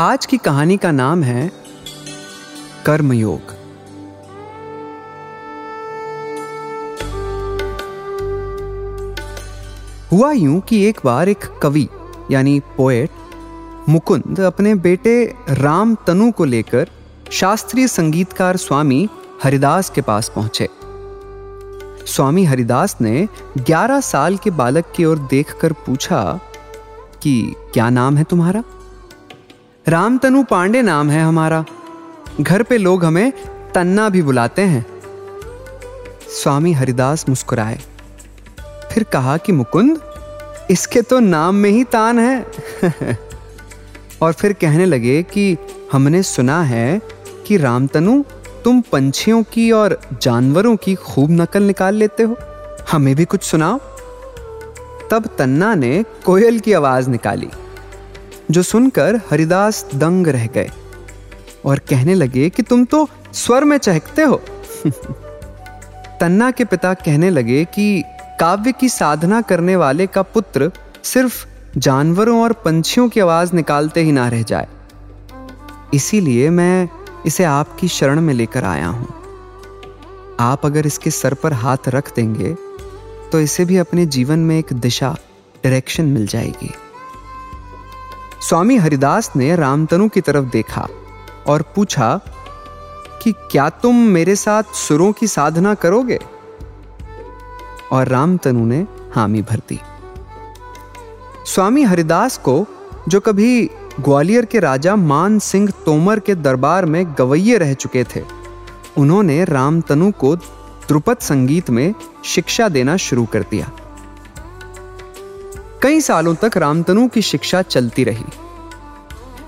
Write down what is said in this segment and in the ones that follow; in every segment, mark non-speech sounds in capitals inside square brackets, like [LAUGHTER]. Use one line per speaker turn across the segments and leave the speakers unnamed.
आज की कहानी का नाम है कर्मयोग। हुआ यूँ कि एक बार एक कवि, यानी पोएट मुकुंद अपने बेटे राम तनु को लेकर शास्त्रीय संगीतकार स्वामी हरिदास के पास पहुँचे। स्वामी हरिदास ने 11 साल के बालक की ओर देखकर पूछा कि, क्या नाम है तुम्हारा? रामतनु पांडे नाम है हमारा। घर पे लोग हमें तन्ना भी बुलाते हैं। स्वामी हरिदास मुस्कुराए। फिर कहा कि मुकुंद, इसके तो नाम में ही तान है। [LAUGHS] और फिर कहने लगे कि हमने सुना है कि रामतनु, तुम पंछियों की और जानवरों की खूब नकल निकाल लेते हो। हमें भी कुछ सुनाओ। तब तन्ना ने कोयल की आवाज़ निकाली। जो सुनकर हरिदास दंग रह गए और कहने लगे कि तुम तो स्वर में चहकते हो। [LAUGHS] तन्ना के पिता कहने लगे कि काव्य की साधना करने वाले का पुत्र सिर्फ़ जानवरों और पंछियों की आवाज़ निकालते ही ना रह जाए। इसीलिए मैं इसे आपकी शरण में लेकर आया हूँ। आप अगर इसके सर पर हाथ रख देंगे तो इसे भी अपने जीवन में एक दिशा डायरेक्शन मिल जाएगी। स्वामी हरिदास ने रामतनु की तरफ़ देखा और पूछा कि क्या तुम मेरे साथ सुरों की साधना करोगे? और रामतनु ने हामी भर दी। स्वामी हरिदास को, जो कभी ग्वालियर के राजा मान सिंह तोमर के दरबार में गवैये रह चुके थे, उन्होंने रामतनु को द्रुपद संगीत में शिक्षा देना शुरू कर दिया। कई सालों तक रामतनु की शिक्षा चलती रही,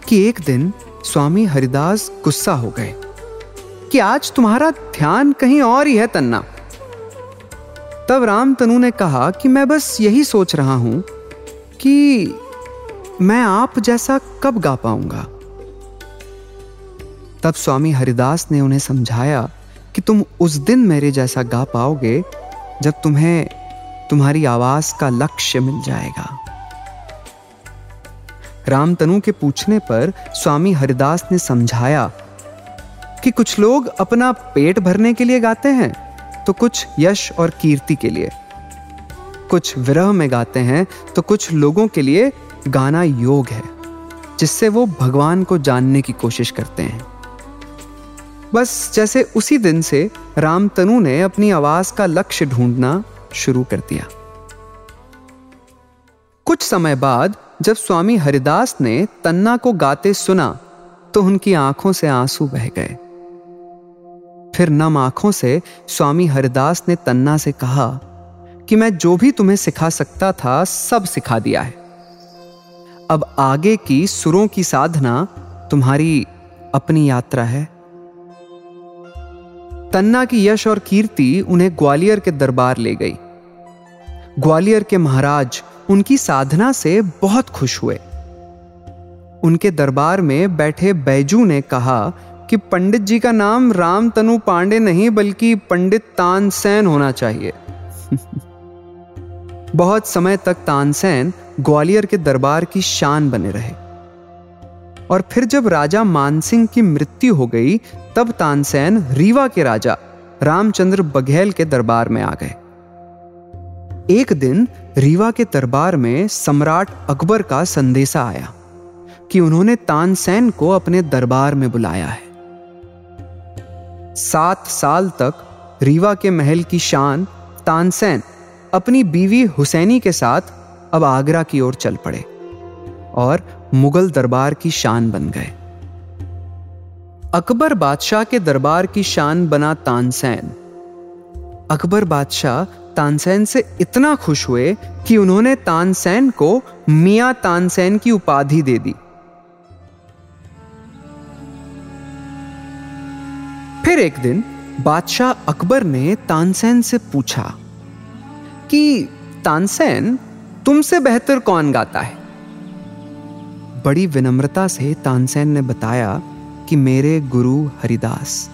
कि एक दिन स्वामी हरिदास गुस्सा हो गए, कि आज तुम्हारा ध्यान कहीं और ही है तन्ना। तब रामतनु ने कहा कि मैं बस यही सोच रहा हूँ कि मैं आप जैसा कब गा पाऊँगा। तब स्वामी हरिदास ने उन्हें समझाया कि तुम उस दिन मेरे जैसा गा पाओगे जब तुम्हें तुम्हारी आवाज़ का लक्ष्य मिल जाएगा। रामतनु के पूछने पर स्वामी हरिदास ने समझाया कि कुछ लोग अपना पेट भरने के लिए गाते हैं तो कुछ यश और कीर्ति के लिए। कुछ विरह में गाते हैं तो कुछ लोगों के लिए गाना योग है, जिससे वो भगवान को जानने की कोशिश करते हैं। बस जैसे उसी दिन से रामतनु ने अपनी आवाज़ का लक्ष्य ढूंढना शुरू कर दिया। कुछ समय बाद जब स्वामी हरिदास ने तन्ना को गाते सुना तो उनकी आँखों से आँसू बह गए। फिर नम आँखों से स्वामी हरिदास ने तन्ना से कहा कि मैं जो भी तुम्हें सिखा सकता था, सब सिखा दिया है। अब आगे की सुरों की साधना तुम्हारी अपनी यात्रा है। तन्ना की यश और कीर्ति उन्हें ग्वालियर के दरबार ले गई। ग्वालियर के महाराज उनकी साधना से बहुत खुश हुए। उनके दरबार में बैठे बैजू ने कहा कि पंडित जी का नाम राम तनु पांडे नहीं, बल्कि पंडित तानसेन होना चाहिए। [LAUGHS] बहुत समय तक तानसेन ग्वालियर के दरबार की शान बने रहे। और फिर जब राजा मानसिंह की मृत्यु हो गई, तब तानसेन रीवा के राजा रामचंद्र बघेल के दरबार में आ गए। एक दिन रीवा के दरबार में सम्राट अकबर का संदेशा आया कि उन्होंने तानसेन को अपने दरबार में बुलाया है। सात साल तक रीवा के महल की शान तानसेन अपनी बीवी हुसैनी के साथ अब आगरा की ओर चल पड़े। और मुगल दरबार की शान बन गए। अकबर बादशाह के दरबार की शान बना तानसेन। अकबर बादशाह तानसेन से इतना खुश हुए कि उन्होंने तानसेन को मिया तानसेन की उपाधि दे दी। फिर एक दिन बादशाह अकबर ने तानसेन से पूछा कि, तानसेन, तुमसे बेहतर कौन गाता है? बड़ी विनम्रता से तानसेन ने बताया कि मेरे गुरु हरिदास।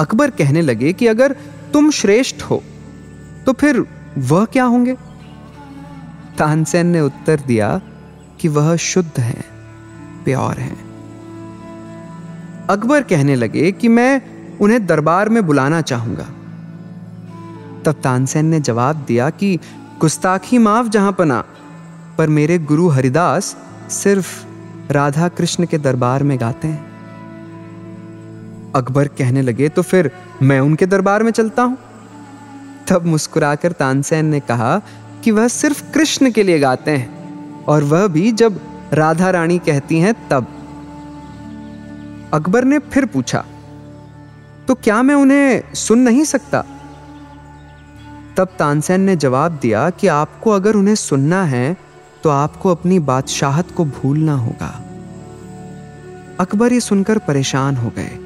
अकबर कहने लगे कि अगर तुम श्रेष्ठ हो तो फिर वह क्या होंगे? तानसेन ने उत्तर दिया कि वह शुद्ध हैं, प्योर हैं। अकबर कहने लगे कि मैं उन्हें दरबार में बुलाना चाहूँगा। तब तानसेन ने जवाब दिया कि, गुस्ताखी माफ़ जहाँ पना पर मेरे गुरु हरिदास सिर्फ़ राधा कृष्ण के दरबार में गाते हैं। अकबर कहने लगे तो फिर मैं उनके दरबार में चलता हूँ? तब मुस्कुराकर तानसेन ने कहा कि वह सिर्फ़ कृष्ण के लिए गाते हैं और वह भी जब राधा रानी कहती हैं तब। अकबर ने फिर पूछा तो क्या मैं उन्हें सुन नहीं सकता? तब तानसेन ने जवाब दिया कि आपको अगर उन्हें सुनना है तो आपको अपनी बादशाहत को भूलना होगा। अकबर ये सुनकर परेशान हो गए।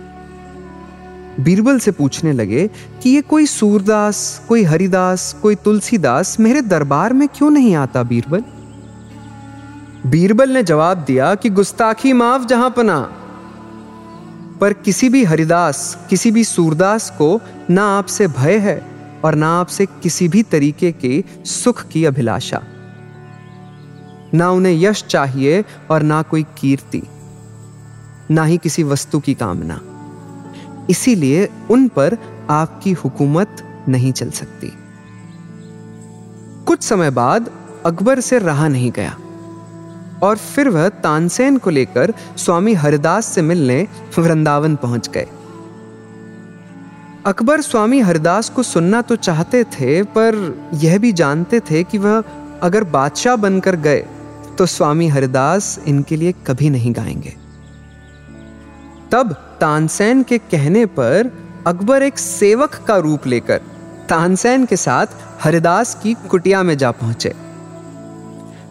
बीरबल से पूछने लगे कि ये कोई सूरदास, कोई हरिदास, कोई तुलसीदास मेरे दरबार में क्यों नहीं आता बीरबल? बीरबल ने जवाब दिया कि गुस्ताखी माफ़ जहाँ पना। पर किसी भी हरिदास, किसी भी सूरदास को ना आपसे भय है और ना आपसे किसी भी तरीके के सुख की अभिलाषा। ना उन्हें यश चाहिए और ना कोई कीर्ति, ना ही किसी वस्तु की कामना। इसीलिए उन पर आपकी हुकूमत नहीं चल सकती। कुछ समय बाद अकबर से रहा नहीं गया और फिर वह तानसेन को लेकर स्वामी हरिदास से मिलने वृंदावन पहुँच गए। अकबर स्वामी हरिदास को सुनना तो चाहते थे, पर यह भी जानते थे कि वह अगर बादशाह बनकर गए तो स्वामी हरिदास इनके लिए कभी नहीं गाएँगे। तब तानसेन के कहने पर अकबर एक सेवक का रूप लेकर तानसेन के साथ हरिदास की कुटिया में जा पहुँचे।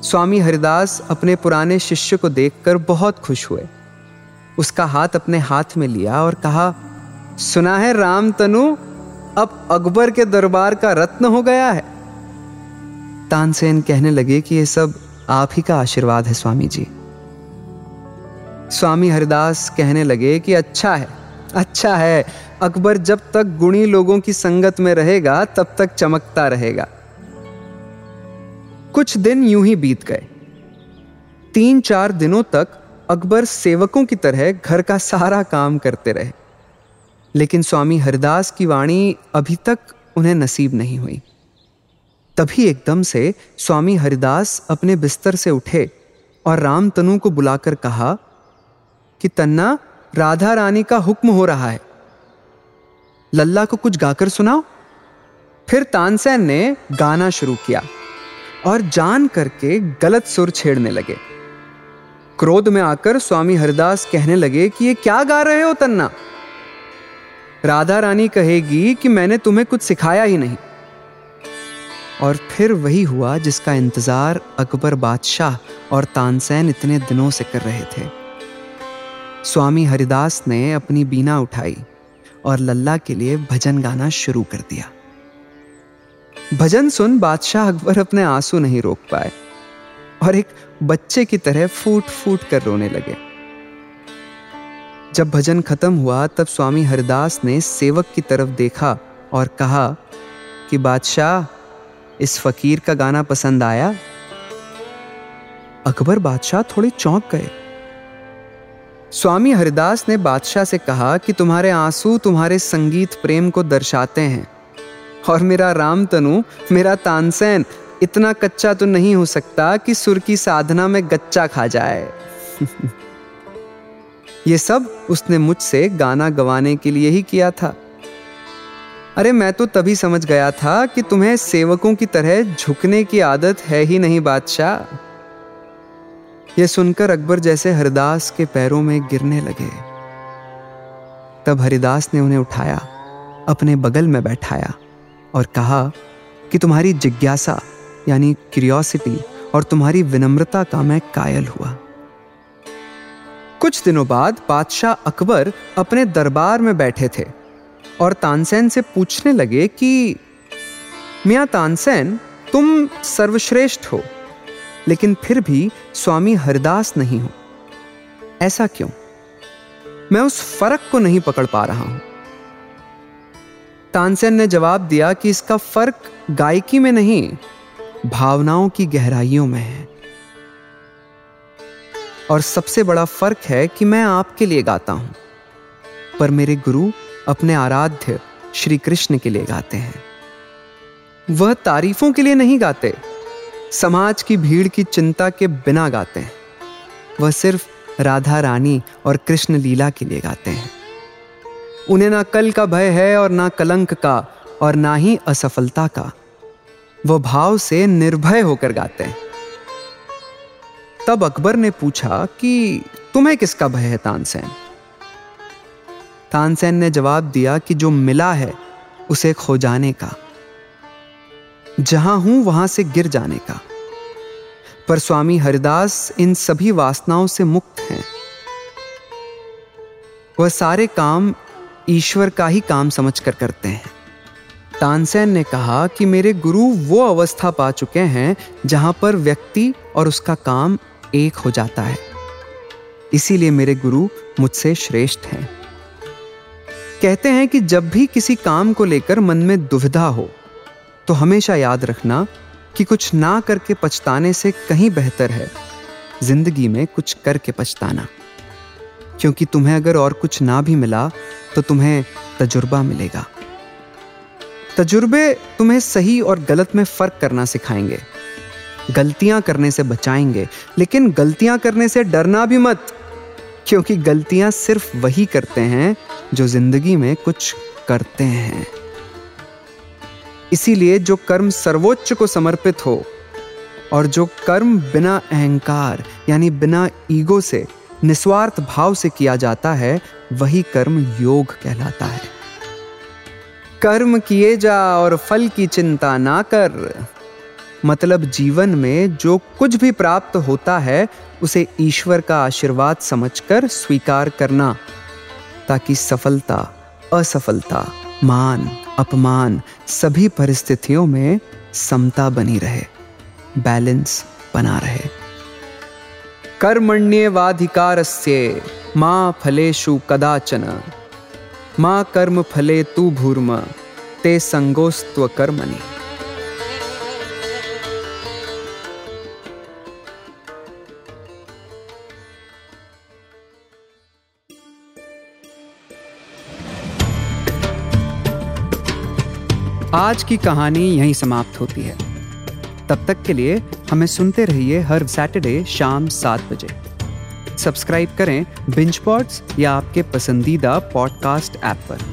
स्वामी हरिदास अपने पुराने शिष्य को देखकर बहुत खुश हुए। उसका हाथ अपने हाथ में लिया और कहा, सुना है राम तनु अब अकबर के दरबार का रत्न हो गया है। तानसेन कहने लगे कि यह सब आप ही का आशीर्वाद है, स्वामी जी। स्वामी हरिदास कहने लगे कि अच्छा है अच्छा है। अकबर जब तक गुणी लोगों की संगत में रहेगा, तब तक चमकता रहेगा। कुछ दिन यूँ ही बीत गए। तीन चार दिनों तक अकबर सेवकों की तरह घर का सारा काम करते रहे। लेकिन स्वामी हरिदास की वाणी अभी तक उन्हें नसीब नहीं हुई। तभी एकदम से स्वामी हरिदास अपने बिस्तर से उठे और राम तनु को बुलाकर कहा कि तन्ना, राधा रानी का हुक्म हो रहा है। लल्ला को कुछ गाकर सुनाओ। फिर तानसेन ने गाना शुरू किया और जान करके गलत सुर छेड़ने लगे। क्रोध में आकर स्वामी हरिदास कहने लगे कि ये क्या गा रहे हो तन्ना? राधा रानी कहेगी कि मैंने तुम्हें कुछ सिखाया ही नहीं। और फिर वही हुआ जिसका इंतज़ार अकबर बादशाह और तानसेन इतने दिनों से कर रहे थे। स्वामी हरिदास ने अपनी बीना उठाई और लल्ला के लिए भजन गाना शुरू कर दिया। भजन सुन बादशाह अकबर अपने आँसू नहीं रोक पाए और एक बच्चे की तरह फूट फूट कर रोने लगे। जब भजन खत्म हुआ, तब स्वामी हरिदास ने सेवक की तरफ़ देखा और कहा कि बादशाह इस फकीर का गाना पसंद आया? अकबर बादशाह थोड़े चौंक गए। स्वामी हरिदास ने बादशाह से कहा कि तुम्हारे आँसू तुम्हारे संगीत प्रेम को दर्शाते हैं। और मेरा राम तनु मेरा तानसेन, इतना कच्चा तो नहीं हो सकता कि सुर की साधना में गच्चा खा जाए। [LAUGHS] ये सब उसने मुझसे गाना गवाने के लिए ही किया था। अरे, मैं तो तभी समझ गया था कि तुम्हें सेवकों की तरह झुकने की आदत है ही नहीं, बादशाह। यह सुनकर अकबर जैसे हरिदास के पैरों में गिरने लगे। तब हरिदास ने उन्हें उठाया, अपने बगल में बैठाया और कहा कि तुम्हारी जिज्ञासा, यानी क्यूरियोसिटी और तुम्हारी विनम्रता का मैं कायल हुआ। कुछ दिनों बाद बादशाह अकबर अपने दरबार में बैठे थे। और तानसेन से पूछने लगे कि, मियाँ तानसेन, तुम सर्वश्रेष्ठ हो, लेकिन फिर भी स्वामी हरिदास नहीं हो। ऐसा क्यों? मैं उस फ़र्क को नहीं पकड़ पा रहा हूँ। तानसेन ने जवाब दिया कि इसका फ़र्क गायकी में नहीं, भावनाओं की गहराइयों में है। और सबसे बड़ा फ़र्क है कि मैं आपके लिए गाता हूँ, पर मेरे गुरु अपने आराध्य श्री कृष्ण के लिए गाते हैं। वह तारीफों के लिए नहीं गाते, समाज की भीड़ की चिंता के बिना गाते हैं। वह सिर्फ़ राधा रानी और कृष्ण लीला के लिए गाते हैं। उन्हें ना कल का भय है और ना कलंक का और ना ही असफलता का। वह भाव से निर्भय होकर गाते हैं। तब अकबर ने पूछा कि, तुम्हें किसका भय है तानसेन? तानसेन ने जवाब दिया कि जो मिला है, उसे खो जाने का। जहाँ हूँ, वहाँ से गिर जाने का। पर स्वामी हरिदास इन सभी वासनाओं से मुक्त हैं। वह सारे काम ईश्वर का ही काम समझकर करते हैं। तानसेन ने कहा कि मेरे गुरु वो अवस्था पा चुके हैं, जहाँ पर व्यक्ति और उसका काम एक हो जाता है। इसीलिए मेरे गुरु मुझसे श्रेष्ठ हैं। कहते हैं कि जब भी किसी काम को लेकर मन में दुविधा हो तो हमेशा याद रखना कि कुछ ना करके पछताने से कहीं बेहतर है, ज़िंदगी में कुछ करके पछताना। क्योंकि तुम्हें अगर और कुछ ना भी मिला तो तुम्हें तजुर्बा मिलेगा। तजुर्बे तुम्हें सही और गलत में फ़र्क करना सिखाएँगे। गलतियाँ करने से बचाएँगे, लेकिन गलतियाँ करने से डरना भी मत, क्योंकि गलतियाँ सिर्फ़ वही करते हैं जो ज़िंदगी में कुछ करते हैं। इसीलिए जो कर्म सर्वोच्च को समर्पित हो और जो कर्म बिना अहंकार, यानी बिना ईगो से, निस्वार्थ भाव से किया जाता है, वही कर्म योग कहलाता है। कर्म किए जा और फल की चिंता ना कर। मतलब जीवन में जो कुछ भी प्राप्त होता है, उसे ईश्वर का आशीर्वाद समझकर स्वीकार करना। ताकि सफलता, असफलता, मान, अपमान सभी परिस्थितियों में समता बनी रहे, बैलेंस बना रहे। कर्मण्यवाधिकारस्य माँ फलेशु कदाचन, माँ कर्म फले तू भूर्म, ते संगोस्त्व कर्मणि आज की कहानी यहीं समाप्त होती है। तब तक के लिए हमें सुनते रहिए हर सैटरडे शाम सात बजे। सब्सक्राइब करें बिंच पॉड्स या आपके पसंदीदा पॉडकास्ट ऐप पर।